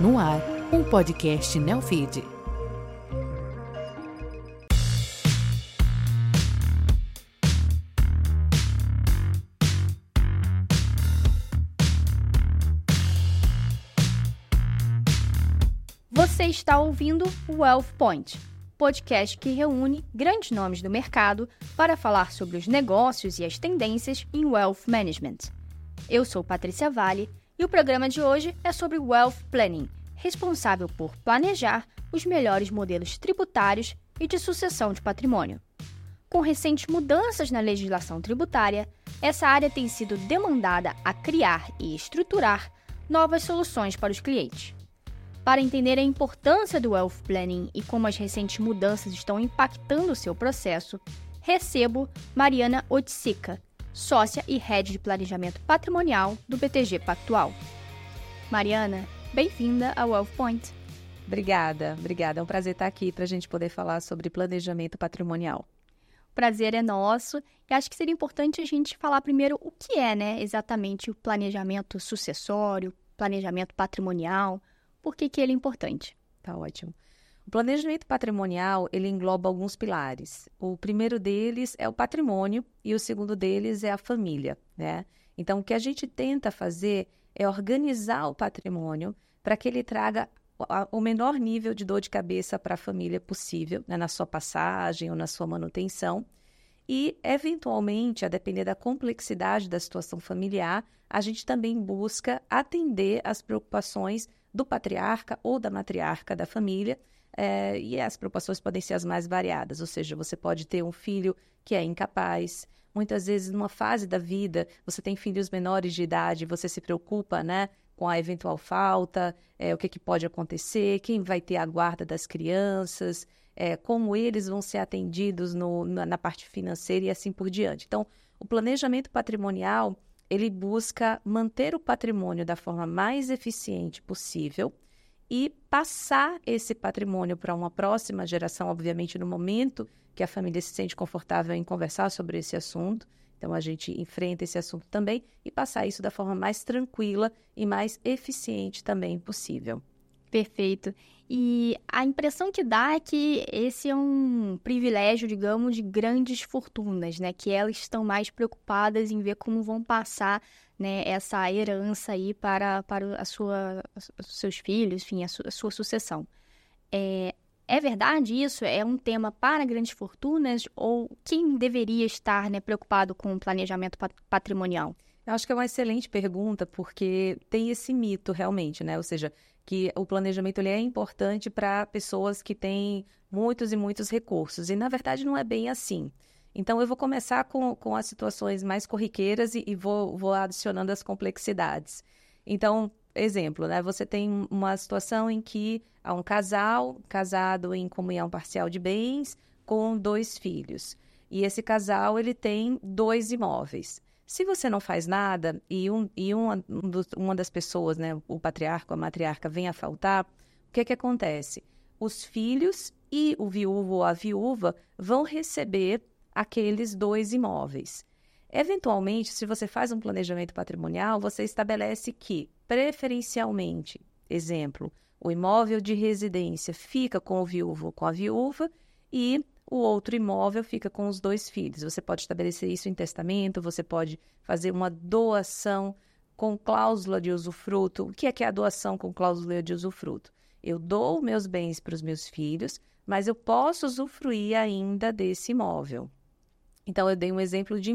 No ar, um podcast Neofeed. Você está ouvindo o Wealth Point, podcast que reúne grandes nomes do mercado para falar sobre os negócios e as tendências em Wealth Management. Eu sou Patrícia Vale e o programa de hoje é sobre Wealth Planning, responsável por planejar os melhores modelos tributários e de sucessão de patrimônio. Com recentes mudanças na legislação tributária, essa área tem sido demandada a criar e estruturar novas soluções para os clientes. Para entender a importância do Wealth Planning e como as recentes mudanças estão impactando o seu processo, recebo Mariana Otsica, sócia e head de planejamento patrimonial do BTG Pactual. Mariana, bem-vinda ao Wealth Point. Obrigada, obrigada. É um prazer estar aqui para a gente poder falar sobre planejamento patrimonial. O prazer é nosso e acho que seria importante a gente falar primeiro o que é, né, exatamente o planejamento sucessório, planejamento patrimonial, por que, que ele é importante. Tá ótimo. O planejamento patrimonial, ele engloba alguns pilares. O primeiro deles é o patrimônio e o segundo deles é a família, né? Então, o que a gente tenta fazer é organizar o patrimônio para que ele traga o menor nível de dor de cabeça para a família possível, né, na sua passagem ou na sua manutenção. E, eventualmente, a depender da complexidade da situação familiar, a gente também busca atender às preocupações do patriarca ou da matriarca da família, é, e as preocupações podem ser as mais variadas, ou seja, você pode ter um filho que é incapaz. Muitas vezes, numa fase da vida, você tem filhos menores de idade, você se preocupa, né, com a eventual falta, é, o que, que pode acontecer, quem vai ter a guarda das crianças, é, como eles vão ser atendidos no, na, na parte financeira e assim por diante. Então, o planejamento patrimonial ele busca manter o patrimônio da forma mais eficiente possível e passar esse patrimônio para uma próxima geração, obviamente, no momento que a família se sente confortável em conversar sobre esse assunto. Então, a gente enfrenta esse assunto também e passar isso da forma mais tranquila e mais eficiente também possível. Perfeito. E a impressão que dá é que esse é um privilégio, digamos, de grandes fortunas, né? Que elas estão mais preocupadas em ver como vão passar né, essa herança aí para, para a sua, os seus filhos, enfim, a, a sua sucessão. É, é verdade isso? É um tema para grandes fortunas? Ou quem deveria estar né, preocupado com o planejamento patrimonial? Eu acho que é uma excelente pergunta, porque tem esse mito realmente, né? Ou seja, que o planejamento ele é importante para pessoas que têm muitos e muitos recursos. E, na verdade, não é bem assim. Então, eu vou começar com, com as situações mais corriqueiras e, e vou, vou adicionando as complexidades. Então, exemplo, né? Você tem uma situação em que há um casal casado em comunhão parcial de bens com dois filhos. E esse casal, ele tem dois imóveis. Se você não faz nada e, um, e uma, uma das pessoas, né, o patriarca ou a matriarca, vem a faltar, o que, que acontece? Os filhos e o viúvo ou a viúva vão receber aqueles dois imóveis. Eventualmente, se você faz um planejamento patrimonial, você estabelece que, preferencialmente, exemplo, o imóvel de residência fica com o viúvo ou com a viúva e o outro imóvel fica com os dois filhos. Você pode estabelecer isso em testamento, você pode fazer uma doação com cláusula de usufruto. O que é que é a doação com cláusula de usufruto? Eu dou meus bens para os meus filhos, mas eu posso usufruir ainda desse imóvel. Então, eu dei um exemplo de,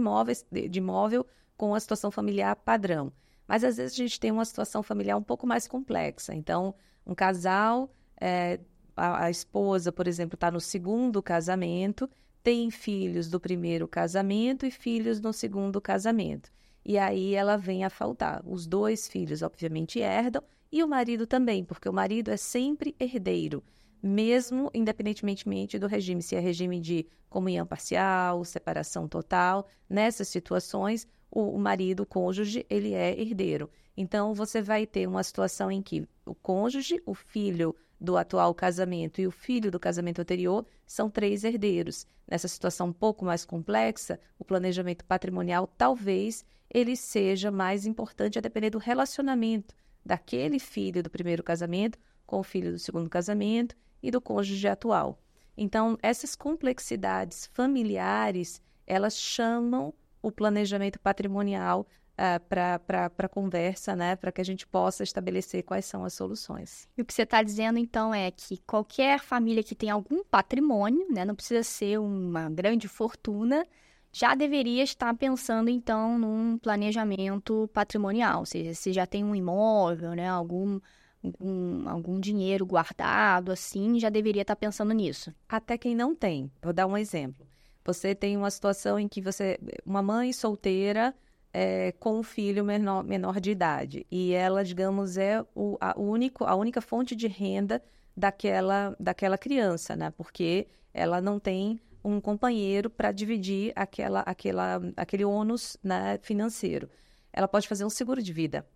de imóvel com a situação familiar padrão. Mas, às vezes, a gente tem uma situação familiar um pouco mais complexa. Então, um casal, é, a, a esposa, por exemplo, está no segundo casamento, tem filhos do primeiro casamento e filhos no segundo casamento. E aí ela vem a faltar. Os dois filhos, obviamente, herdam e o marido também, porque o marido é sempre herdeiro mesmo independentemente do regime, se é regime de comunhão parcial, separação total, nessas situações, o, marido, o cônjuge, ele é herdeiro. Então, você vai ter uma situação em que o cônjuge, o filho do atual casamento e o filho do casamento anterior são três herdeiros. Nessa situação um pouco mais complexa, o planejamento patrimonial talvez ele seja mais importante a depender do relacionamento daquele filho do primeiro casamento com o filho do segundo casamento e do cônjuge atual. Então, essas complexidades familiares, elas chamam o planejamento patrimonial uh, para a conversa, né? Para que a gente possa estabelecer quais são as soluções. E o que você está dizendo, então, é que qualquer família que tem algum patrimônio, né? Não precisa ser uma grande fortuna, já deveria estar pensando, então, num planejamento patrimonial. Ou seja, se já tem um imóvel, né? Algum algum, algum dinheiro guardado, assim, já deveria estar pensando nisso. Até quem não tem. Vou dar um exemplo. Você tem uma situação em que você, uma mãe solteira é, com um filho menor, menor de idade e ela, digamos, é o, a, único, a única fonte de renda daquela, daquela criança, né? Porque ela não tem um companheiro para dividir aquela, aquela, aquele ônus né, financeiro. Ela pode fazer um seguro de vida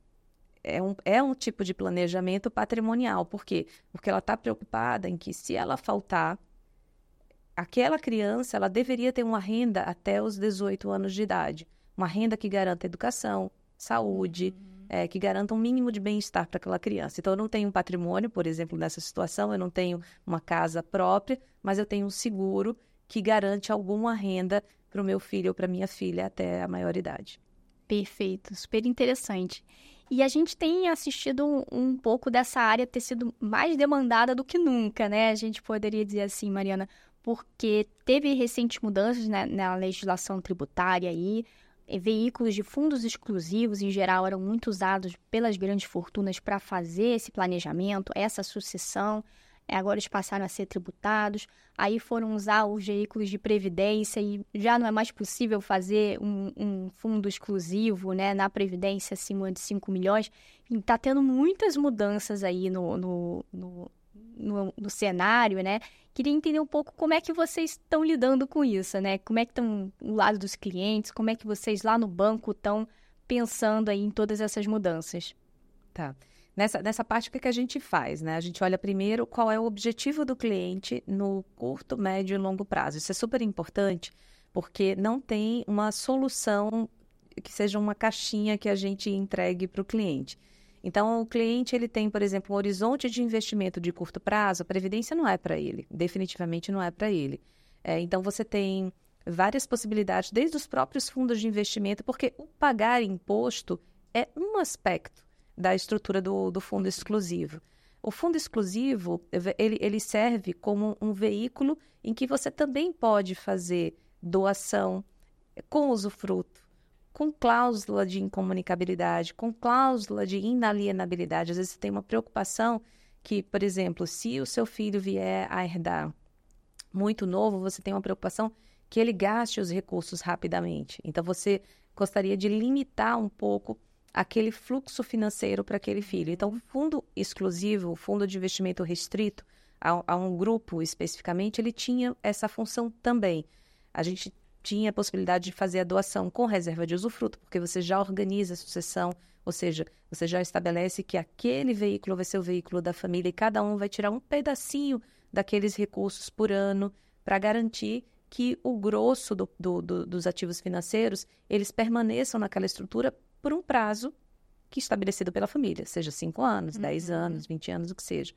é um, é um tipo de planejamento patrimonial. Por quê? Porque ela está preocupada em que se ela faltar, aquela criança ela deveria ter uma renda até os 18 anos de idade. Uma renda que garanta educação, saúde, uhum. é, que garanta um mínimo de bem-estar para aquela criança. Então, eu não tenho um patrimônio, por exemplo, nessa situação, eu não tenho uma casa própria, mas eu tenho um seguro que garante alguma renda para o meu filho ou para minha filha até a maioridade. Perfeito, super interessante. E a gente tem assistido um, um, pouco dessa área ter sido mais demandada do que nunca, né? A gente poderia dizer assim, Mariana, porque teve recentes mudanças né, na legislação tributária aí, veículos de fundos exclusivos, em geral, eram muito usados pelas grandes fortunas para fazer esse planejamento, essa sucessão. É, agora eles passaram a ser tributados, aí foram usar os veículos de previdência e já não é mais possível fazer um, um fundo exclusivo né, na previdência acima de 5 milhões. Está tendo muitas mudanças aí no, no, no, no, no cenário, né? Queria entender um pouco como é que vocês estão lidando com isso, né? Como é que estão o lado dos clientes, como é que vocês lá no banco estão pensando aí em todas essas mudanças. Tá. Nessa, nessa parte, o que, que a gente faz? Né? A gente olha primeiro qual é o objetivo do cliente no curto, médio e longo prazo. Isso é super importante, porque não tem uma solução que seja uma caixinha que a gente entregue para o cliente. Então, o cliente ele tem, por exemplo, um horizonte de investimento de curto prazo, a previdência não é para ele, definitivamente não é para ele. É, então, você tem várias possibilidades, desde os próprios fundos de investimento, porque o pagar imposto é um aspecto da estrutura do, do fundo exclusivo. O fundo exclusivo, ele, ele serve como um veículo em que você também pode fazer doação com usufruto, com cláusula de incomunicabilidade, com cláusula de inalienabilidade. Às vezes você tem uma preocupação que, por exemplo, se o seu filho vier a herdar muito novo, você tem uma preocupação que ele gaste os recursos rapidamente. Então você gostaria de limitar um pouco aquele fluxo financeiro para aquele filho. Então, o fundo exclusivo, o fundo de investimento restrito a, a, um grupo especificamente, ele tinha essa função também. A gente tinha a possibilidade de fazer a doação com reserva de usufruto, porque você já organiza a sucessão, ou seja, você já estabelece que aquele veículo vai ser o veículo da família e cada um vai tirar um pedacinho daqueles recursos por ano para garantir que o grosso do, do, do, dos ativos financeiros eles permaneçam naquela estrutura por um prazo que é estabelecido pela família, seja 5 anos, 10 uhum. anos, 20 anos, o que seja.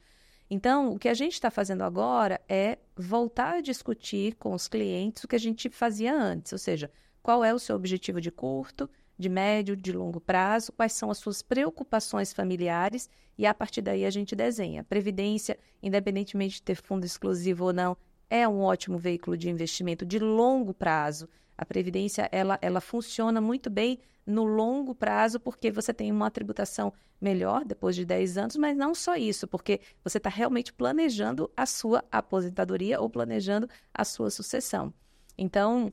Então, o que a gente está fazendo agora é voltar a discutir com os clientes o que a gente fazia antes, ou seja, qual é o seu objetivo de curto, de médio, de longo prazo, quais são as suas preocupações familiares e a partir daí a gente desenha. Previdência, independentemente de ter fundo exclusivo ou não, é um ótimo veículo de investimento de longo prazo. A previdência ela, ela funciona muito bem no longo prazo, porque você tem uma tributação melhor depois de 10 anos, mas não só isso, porque você está realmente planejando a sua aposentadoria ou planejando a sua sucessão. Então,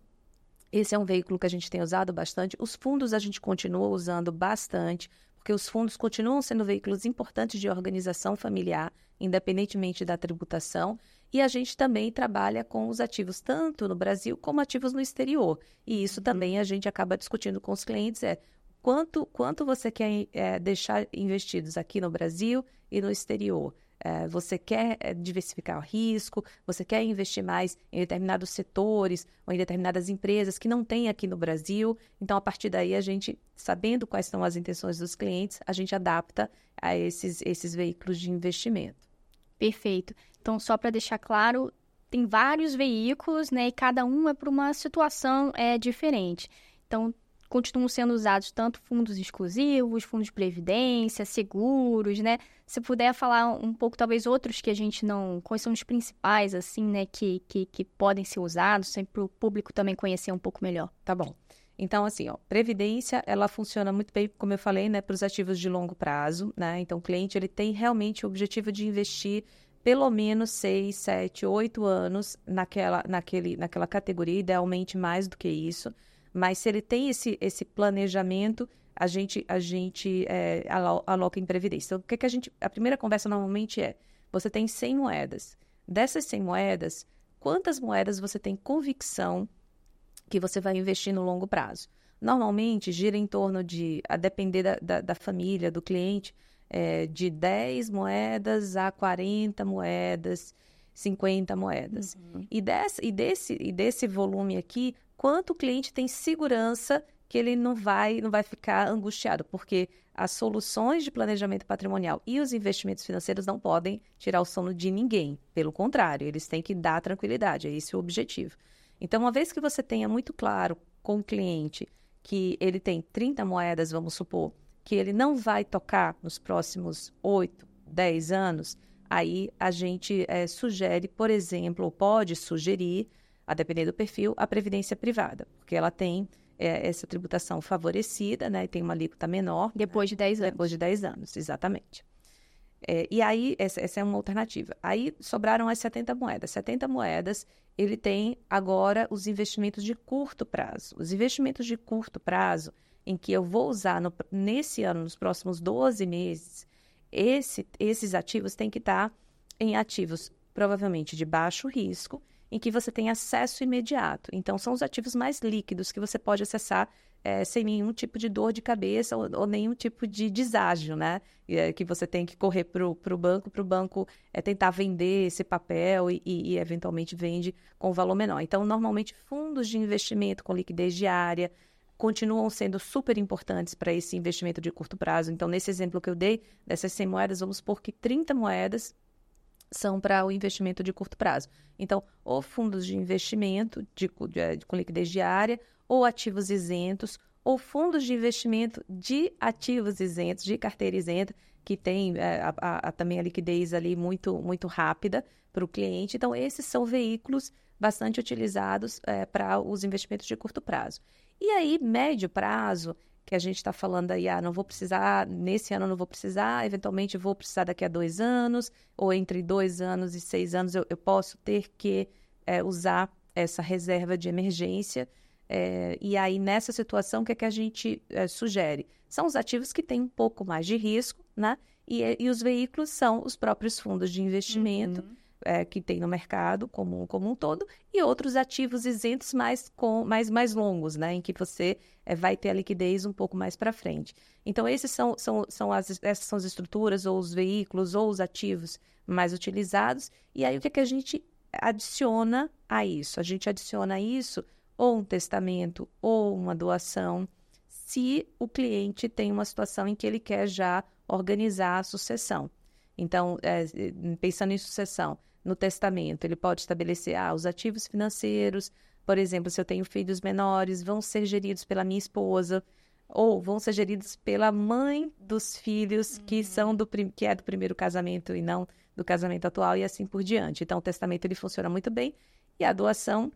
esse é um veículo que a gente tem usado bastante. Os fundos a gente continua usando bastante, porque os fundos continuam sendo veículos importantes de organização familiar, independentemente da tributação. E a gente também trabalha com os ativos tanto no Brasil como ativos no exterior. E isso também a gente acaba discutindo com os clientes é quanto, quanto você quer é, deixar investidos aqui no Brasil e no exterior. é, você quer é, diversificar o risco, você quer investir mais em determinados setores ou em determinadas empresas que não tem aqui no Brasil. Então, a partir daí, a gente, sabendo quais são as intenções dos clientes, a gente adapta a esses, esses veículos de investimento. Perfeito. Então, só para deixar claro, tem vários veículos, né? E cada um é para uma situação é, diferente. Então, continuam sendo usados tanto fundos exclusivos, fundos de previdência, seguros, né? Se puder falar um pouco, talvez outros que a gente não. Quais são os principais, assim, né? Que, que, que podem ser usados, sempre para o público também conhecer um pouco melhor. Tá bom. Então, assim, ó, previdência, ela funciona muito bem, como eu falei, né, para os ativos de longo prazo, né? Então, o cliente, ele tem realmente o objetivo de investir pelo menos seis, sete, oito anos naquela, naquele, naquela categoria, idealmente mais do que isso. Mas se ele tem esse, esse planejamento, a gente, a gente é, aloca em previdência. Então, o que, que a gente. A primeira conversa normalmente é: você tem 100 moedas. Dessas 100 moedas, quantas moedas você tem convicção que você vai investir no longo prazo? Normalmente gira em torno de, a depender da, da, da família, do cliente, é, de 10 moedas a 40 moedas, 50 moedas. Uhum. E, desse, e, desse, e desse volume aqui, quanto o cliente tem segurança que ele não vai, não vai ficar angustiado, porque as soluções de planejamento patrimonial e os investimentos financeiros não podem tirar o sono de ninguém. Pelo contrário, eles têm que dar tranquilidade, é esse o objetivo. Então, uma vez que você tenha muito claro com o cliente que ele tem 30 moedas, vamos supor, que ele não vai tocar nos próximos 8, 10 anos, aí a gente é, sugere, por exemplo, ou pode sugerir, a depender do perfil, a previdência privada, porque ela tem é, essa tributação favorecida, né, e tem uma alíquota menor. Depois de 10 anos. Depois de 10 anos, exatamente. É, e aí, essa, essa, é uma alternativa. Aí sobraram as 70 moedas. 70 moedas, ele tem agora os investimentos de curto prazo. Os investimentos de curto prazo, em que eu vou usar no, nesse ano, nos próximos 12 meses, esse, esses ativos têm que estar em ativos provavelmente de baixo risco, em que você tem acesso imediato. Então, são os ativos mais líquidos que você pode acessar é, sem nenhum tipo de dor de cabeça ou, ou nenhum tipo de deságio, né? É, que você tem que correr para o banco, para o banco é, tentar vender esse papel e, e, e, eventualmente vende com valor menor. Então, normalmente, fundos de investimento com liquidez diária, continuam sendo super importantes para esse investimento de curto prazo. Então, nesse exemplo que eu dei, dessas 100 moedas, vamos supor que 30 moedas são para o investimento de curto prazo. Então, ou fundos de investimento de, de, de, com liquidez diária, ou ativos isentos, ou fundos de investimento de ativos isentos, de carteira isenta, que tem é, a, a, também a liquidez ali muito, muito rápida para o cliente. Então, esses são veículos bastante utilizados é, para os investimentos de curto prazo. E aí, médio prazo, que a gente está falando aí, ah, não vou precisar, nesse ano não vou precisar, eventualmente vou precisar daqui a dois anos, ou entre dois anos e seis anos eu, eu posso ter que é, usar essa reserva de emergência. É, e aí, nessa situação, o que, é que a gente é, sugere? São os ativos que têm um pouco mais de risco, né? E, e os veículos são os próprios fundos de investimento. Uhum é, que tem no mercado como, como um todo, e outros ativos isentos mais, com, mais, mais longos, né, em que você é, vai ter a liquidez um pouco mais para frente. Então, esses são, são, são as, essas são as estruturas, ou os veículos, ou os ativos mais utilizados. E aí, o que, é que a gente adiciona a isso? A gente adiciona a isso ou um testamento ou uma doação, se o cliente tem uma situação em que ele quer já organizar a sucessão. Então, é, pensando em sucessão, no testamento. Ele pode estabelecer, ah, os ativos financeiros, por exemplo, se eu tenho filhos menores, vão ser geridos pela minha esposa ou vão ser geridos pela mãe dos filhos uhum. que são do que é do primeiro casamento e não do casamento atual e assim por diante. Então, o testamento ele funciona muito bem e a doação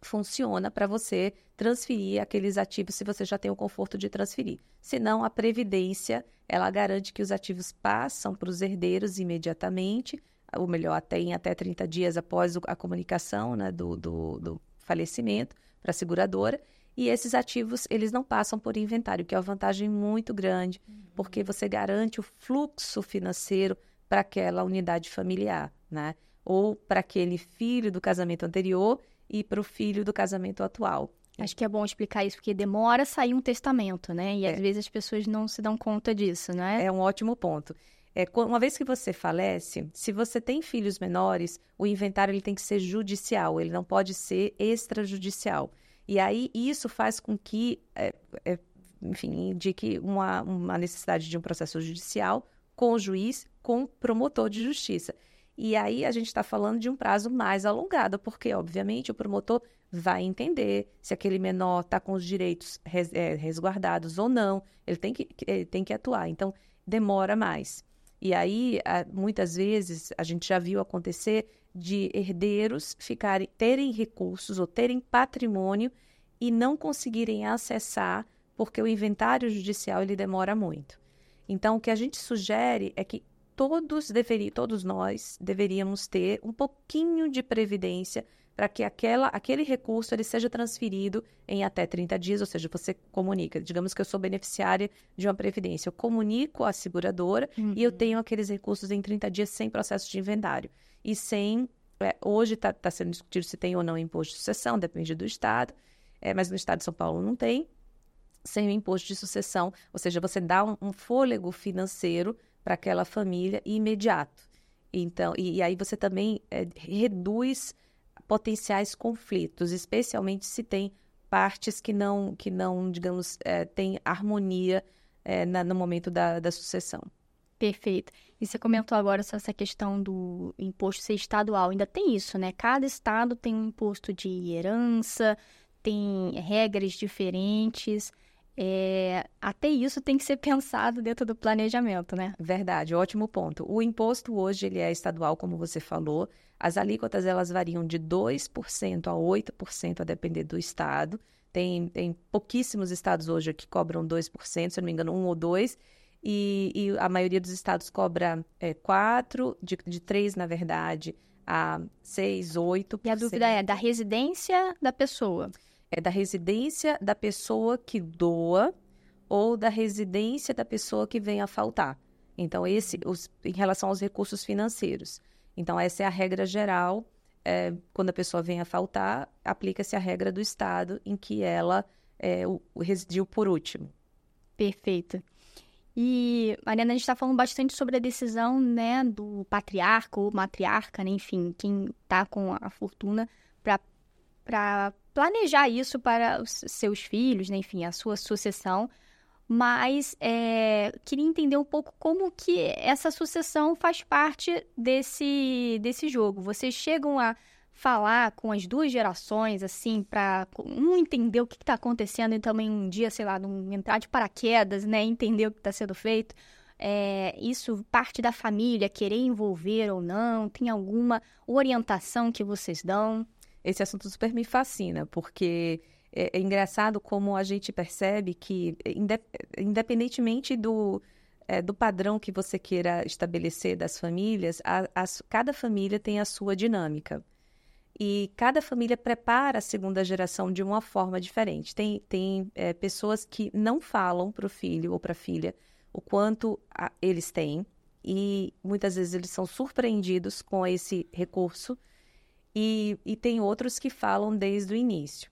funciona para você transferir aqueles ativos se você já tem o conforto de transferir. Senão, a previdência, ela garante que os ativos passam para os herdeiros imediatamente ou melhor, até em até 30 dias após a comunicação né, do, do, do falecimento para a seguradora. E esses ativos, eles não passam por inventário, que é uma vantagem muito grande, uhum. porque você garante o fluxo financeiro para aquela unidade familiar, né? Ou para aquele filho do casamento anterior e para o filho do casamento atual. Acho que é bom explicar isso, porque demora sair um testamento, né? E é. às vezes as pessoas não se dão conta disso, né? É um ótimo ponto. É, uma vez que você falece, se você tem filhos menores, o inventário ele tem que ser judicial, ele não pode ser extrajudicial. E aí isso faz com que, é, é, enfim, indique uma, uma necessidade de um processo judicial com o juiz, com o promotor de justiça. E aí a gente está falando de um prazo mais alongado, porque, obviamente, o promotor vai entender se aquele menor está com os direitos res, é, resguardados ou não. Ele tem que, ele tem que atuar. Então, demora mais. E aí, muitas vezes, a gente já viu acontecer de herdeiros ficarem, terem recursos ou terem patrimônio e não conseguirem acessar porque o inventário judicial ele demora muito. Então, o que a gente sugere é que todos deveriam, todos nós deveríamos ter um pouquinho de previdência para que aquela, aquele recurso ele seja transferido em até 30 dias, ou seja, você comunica. Digamos que eu sou beneficiária de uma previdência, eu comunico à seguradora uhum. e eu uhum. tenho aqueles recursos em 30 dias sem processo de inventário e sem. É, hoje está tá sendo discutido se tem ou não imposto de sucessão, depende do estado, é, mas no estado de São Paulo não tem. Sem o imposto de sucessão, ou seja, você dá um, um fôlego financeiro para aquela família imediato. Então, e, e aí você também é, reduz potenciais conflitos, especialmente se tem partes que não, que não digamos, é, têm harmonia é, na, no momento da, da sucessão. Perfeito. E você comentou agora sobre essa questão do imposto ser estadual. Ainda tem isso, né? Cada estado tem um imposto de herança, tem regras diferentes. É, até isso tem que ser pensado dentro do planejamento, né? Verdade, ótimo ponto. O imposto hoje ele é estadual, como você falou. As alíquotas elas variam de 2% a 8% a depender do estado. Tem, tem pouquíssimos estados hoje que cobram 2%, se eu não me engano, um ou dois. E, e a maioria dos estados cobra é, 4%, de, de 3%, na verdade, a 6%, 8%. E a dúvida é da residência da pessoa é da residência da pessoa que doa ou da residência da pessoa que vem a faltar. Então, esse, os, em relação aos recursos financeiros. Então, essa é a regra geral. É, quando a pessoa vem a faltar, aplica-se a regra do Estado em que ela é, o, o residiu por último. Perfeito. E, Mariana, a gente está falando bastante sobre a decisão né, do patriarca ou matriarca, né, enfim, quem está com a fortuna para planejar isso para os seus filhos, né? enfim, a sua sucessão. Mas é, queria entender um pouco como que essa sucessão faz parte desse, desse jogo. Vocês chegam a falar com as duas gerações, assim, para um entender o que está acontecendo e também um dia, sei lá, um, entrar de paraquedas, né? Entender o que está sendo feito. É, isso parte da família, querer envolver ou não? Tem alguma orientação que vocês dão? Esse assunto super me fascina, porque é, é engraçado como a gente percebe que, independentemente do, é, do padrão que você queira estabelecer das famílias, a, a, cada família tem a sua dinâmica. E cada família prepara a segunda geração de uma forma diferente. Tem, tem é, pessoas que não falam para o filho ou para a filha o quanto a, eles têm, e muitas vezes eles são surpreendidos com esse recurso e, e tem outros que falam desde o início.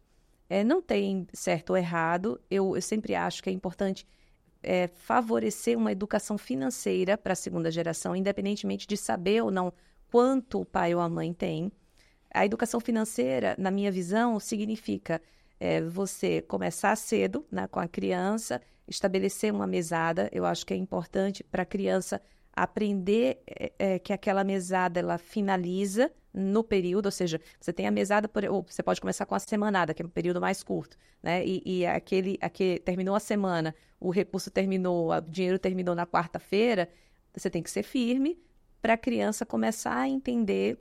É, não tem certo ou errado, eu, eu sempre acho que é importante é, favorecer uma educação financeira para a segunda geração, independentemente de saber ou não quanto o pai ou a mãe tem. A educação financeira, na minha visão, significa é, você começar cedo né, com a criança, estabelecer uma mesada. Eu acho que é importante para a criança aprender é, é, que aquela mesada ela finaliza no período, ou seja, você tem a mesada, por, ou você pode começar com a semanada, que é um período mais curto, né? E, e aquele, aquele terminou a semana, o recurso terminou, o dinheiro terminou na quarta-feira, você tem que ser firme para a criança começar a entender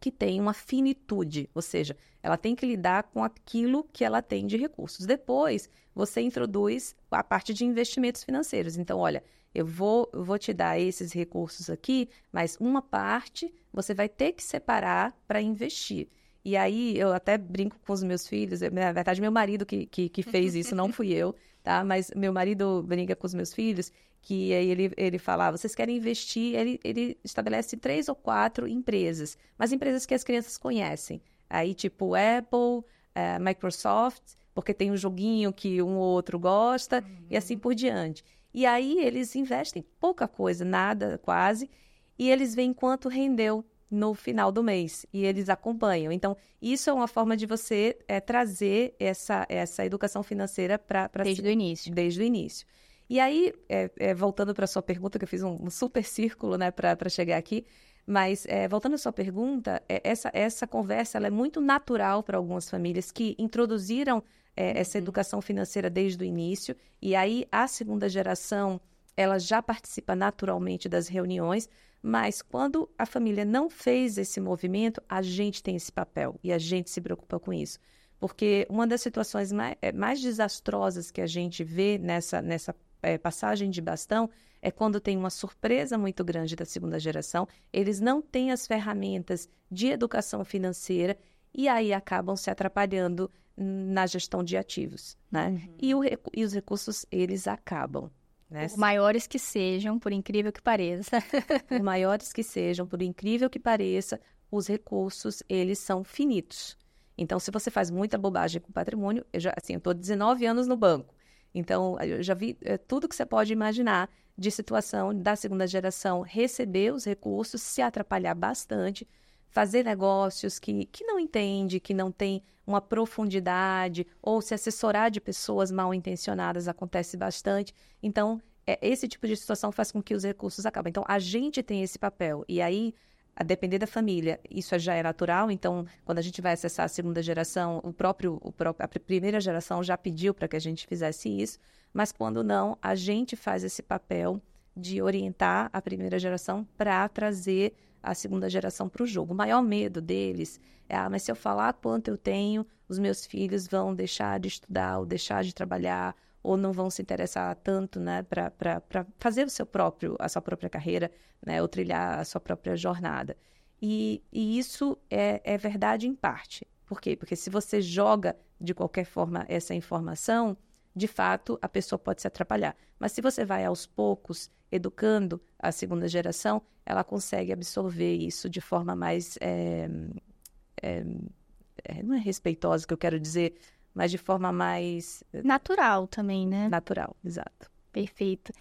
que tem uma finitude, ou seja, ela tem que lidar com aquilo que ela tem de recursos. Depois, você introduz a parte de investimentos financeiros. Então, olha, eu vou, eu vou te dar esses recursos aqui, mas uma parte você vai ter que separar para investir. E aí eu até brinco com os meus filhos, na verdade, meu marido que, que, que fez isso, não fui eu, tá? Mas meu marido brinca com os meus filhos que aí ele, ele fala, ah, vocês querem investir, ele, ele estabelece três ou quatro empresas, mas empresas que as crianças conhecem. Aí, tipo Apple, é, Microsoft, porque tem um joguinho que um ou outro gosta, uhum. e assim por diante. E aí eles investem pouca coisa, nada quase, e eles veem quanto rendeu no final do mês e eles acompanham. Então, isso é uma forma de você é, trazer essa, essa educação financeira para. Desde o início. Desde o início. E aí, é, é, voltando para a sua pergunta, que eu fiz um, um super círculo né, para chegar aqui, mas voltando à sua pergunta, é, essa, essa conversa ela é muito natural para algumas famílias que introduziram é, essa educação financeira desde o início, e aí a segunda geração ela já participa naturalmente das reuniões, mas quando a família não fez esse movimento, a gente tem esse papel e a gente se preocupa com isso. Porque uma das situações mais, é, mais desastrosas que a gente vê nessa, nessa é, passagem de bastão é quando tem uma surpresa muito grande da segunda geração, eles não têm as ferramentas de educação financeira e aí acabam se atrapalhando na gestão de ativos, né? Uhum. E, o, e os recursos, eles acabam. Né? Por maiores que sejam, por incrível que pareça. por maiores que sejam, por incrível que pareça, os recursos, eles são finitos. Então, se você faz muita bobagem com patrimônio, eu já, assim, eu estou 19 anos no banco. Então, eu já vi é, tudo que você pode imaginar de situação da segunda geração receber os recursos, se atrapalhar bastante, fazer negócios que, que não entende, que não tem uma profundidade, ou se assessorar de pessoas mal intencionadas acontece bastante. Então, é, esse tipo de situação faz com que os recursos acabem. Então, a gente tem esse papel. E aí, a depender da família, isso já é natural. Então, quando a gente vai acessar a segunda geração, o próprio, o próprio a primeira geração já pediu para que a gente fizesse isso. Mas quando não, a gente faz esse papel de orientar a primeira geração para trazer a segunda geração para o jogo. O maior medo deles é, ah, mas se eu falar quanto eu tenho, os meus filhos vão deixar de estudar ou deixar de trabalhar ou não vão se interessar tanto, né, para fazer o seu próprio, a sua própria carreira, né, ou trilhar a sua própria jornada. E, e isso é, é verdade em parte. Por quê? Porque se você joga de qualquer forma essa informação, de fato, a pessoa pode se atrapalhar. Mas se você vai aos poucos educando a segunda geração, ela consegue absorver isso de forma mais. É, é, não é respeitosa que eu quero dizer, mas de forma mais. Natural também, né? Natural, exato. Perfeito.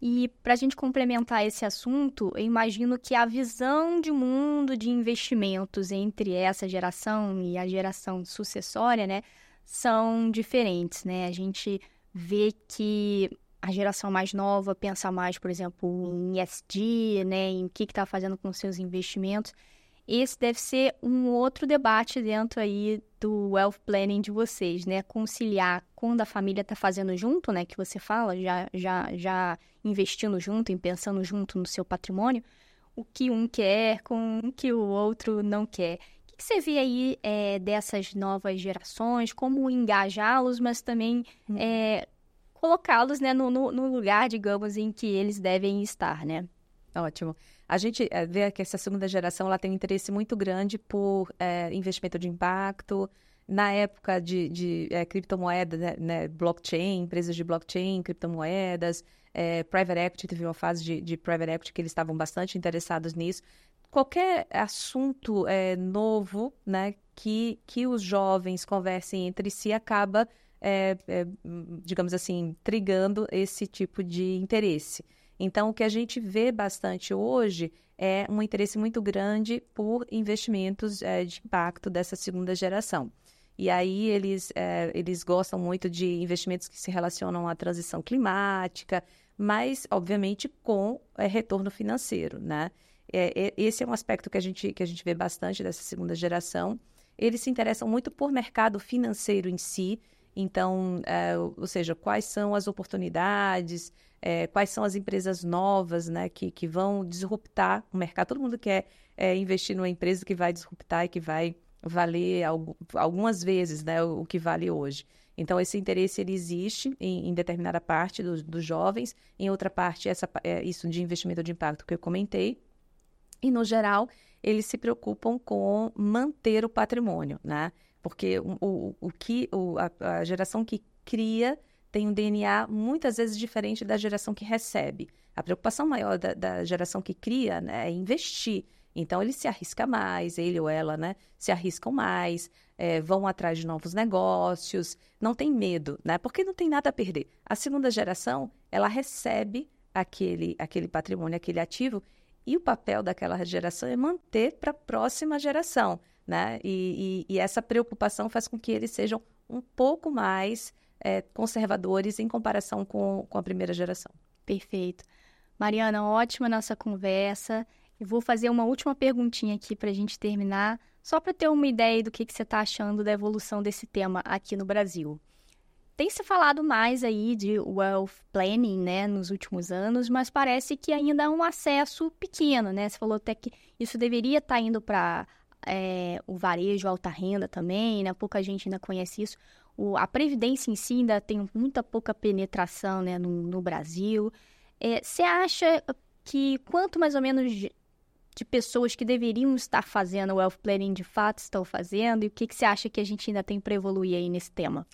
E para a gente complementar esse assunto, eu imagino que a visão de mundo de investimentos entre essa geração e a geração sucessória, né, são diferentes, né? A gente vê que a geração mais nova pensa mais, por exemplo, em ESG, né, em o que está fazendo com seus investimentos. Esse deve ser um outro debate dentro aí do wealth planning de vocês, né? Conciliar quando a família está fazendo junto, né? Que você fala, já, já, já investindo junto e pensando junto no seu patrimônio, o que um quer com o que o outro não quer que você vê aí é, dessas novas gerações? Como engajá-los, mas também é, colocá-los né, no, no, no, lugar, digamos, em que eles devem estar, né? Ótimo. A gente é, vê que essa segunda geração ela tem um interesse muito grande por é, investimento de impacto. Na época de, de é, criptomoedas, né, né, blockchain, empresas de blockchain, criptomoedas, é, private equity, teve uma fase de, de private equity que eles estavam bastante interessados nisso qualquer assunto novo, né, que, que os jovens conversem entre si acaba, é, é, digamos assim, trigando esse tipo de interesse. Então, o que a gente vê bastante hoje é um interesse muito grande por investimentos é, de impacto dessa segunda geração. E aí eles, é, eles gostam muito de investimentos que se relacionam à transição climática, mas, obviamente, com é, retorno financeiro, né? É, esse é um aspecto que a, gente, que a gente vê bastante dessa segunda geração. Eles se interessam muito por mercado financeiro em si, então, é, ou seja, quais são as oportunidades, é, quais são as empresas novas né, que, que vão disruptar o mercado. Todo mundo quer é, investir numa empresa que vai disruptar e que vai valer algumas vezes né, o, o que vale hoje. Então, esse interesse ele existe em, em determinada parte dos, dos, jovens, em outra parte, essa, é, isso de investimento de impacto que eu comentei. E, no geral, eles se preocupam com manter o patrimônio, né? Porque o, o, o que o, a, a geração que cria tem um DNA muitas vezes diferente da geração que recebe. A preocupação maior da, da geração que cria né, é investir. Então, ele se arrisca mais, ele ou ela, né? Se arriscam mais, é, vão atrás de novos negócios, não tem medo, né? Porque não tem nada a perder. A segunda geração, ela recebe aquele, aquele patrimônio, aquele ativo, e o papel daquela geração é manter para a próxima geração, né? E, e, e, essa preocupação faz com que eles sejam um pouco mais é, conservadores em comparação com, com a primeira geração. Perfeito. Mariana, ótima nossa conversa. Eu vou fazer uma última perguntinha aqui para a gente terminar, só para ter uma ideia do que, que você está achando da evolução desse tema aqui no Brasil. Tem se falado mais aí de wealth planning, né, nos últimos anos, mas parece que ainda é um acesso pequeno, né? Você falou até que isso deveria estar tá indo para é, o varejo, alta renda também, né? Pouca gente ainda conhece isso. O, a previdência em si ainda tem muita pouca penetração, né, no, no Brasil. É, você acha que quanto mais ou menos de pessoas que deveriam estar fazendo o wealth planning de fato estão fazendo? E o que você acha que a gente ainda tem para evoluir aí nesse tema?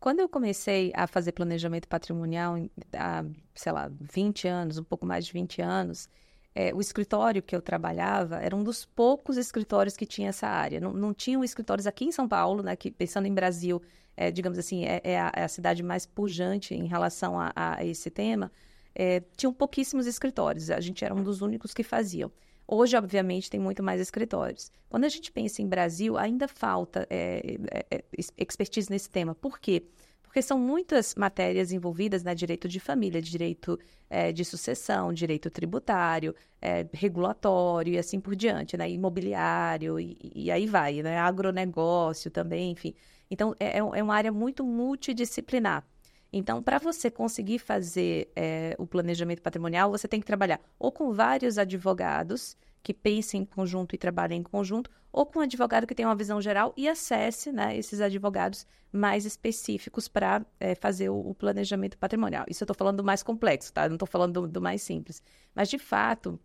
Quando eu comecei a fazer planejamento patrimonial há, sei lá, 20 anos, um pouco mais de 20 anos, é, o escritório que eu trabalhava era um dos poucos escritórios que tinha essa área. Não, não tinham escritórios aqui em São Paulo, né, que pensando em Brasil, é, digamos assim, é, é, a, é, a, cidade mais pujante em relação a, a esse tema. É, tinham pouquíssimos escritórios, a gente era um dos únicos que faziam. Hoje, obviamente, tem muito mais escritórios. Quando a gente pensa em Brasil, ainda falta é, é, expertise nesse tema. Por quê? Porque são muitas matérias envolvidas, né? Direito de família, direito é, de sucessão, direito tributário, é, regulatório e assim por diante, né? Imobiliário e, e aí vai, né? Agronegócio também, enfim. Então, é, é uma área muito multidisciplinar. Então, para você conseguir fazer é, o planejamento patrimonial, você tem que trabalhar ou com vários advogados que pensem em conjunto e trabalhem em conjunto, ou com um advogado que tenha uma visão geral e acesse né, esses advogados mais específicos para é, fazer o, o, planejamento patrimonial. Isso eu estou falando do mais complexo, tá? Não estou falando do, do mais simples. Mas, de fato,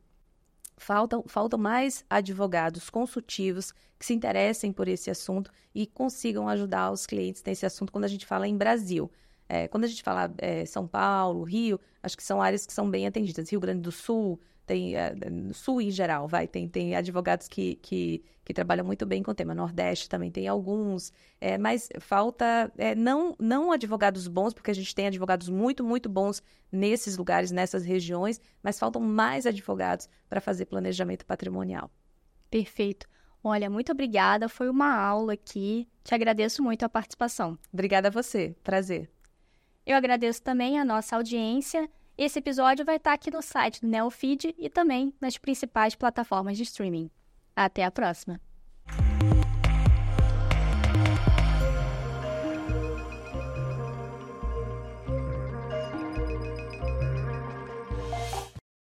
faltam, faltam mais advogados consultivos que se interessem por esse assunto e consigam ajudar os clientes nesse assunto quando a gente fala em Brasil. É, quando a gente fala é, São Paulo, Rio, acho que são áreas que são bem atendidas. Rio Grande do Sul, tem é, Sul em geral, vai, tem, tem advogados que, que, que, trabalham muito bem com o tema. Nordeste também tem alguns, é, mas falta é, não, não advogados bons, porque a gente tem advogados muito, muito bons nesses lugares, nessas regiões, mas faltam mais advogados para fazer planejamento patrimonial. Perfeito. Olha, muito obrigada, foi uma aula aqui. Te agradeço muito a participação. Obrigada a você, prazer. Eu agradeço também a nossa audiência. Esse episódio vai estar aqui no site do Neofeed e também nas principais plataformas de streaming. Até a próxima!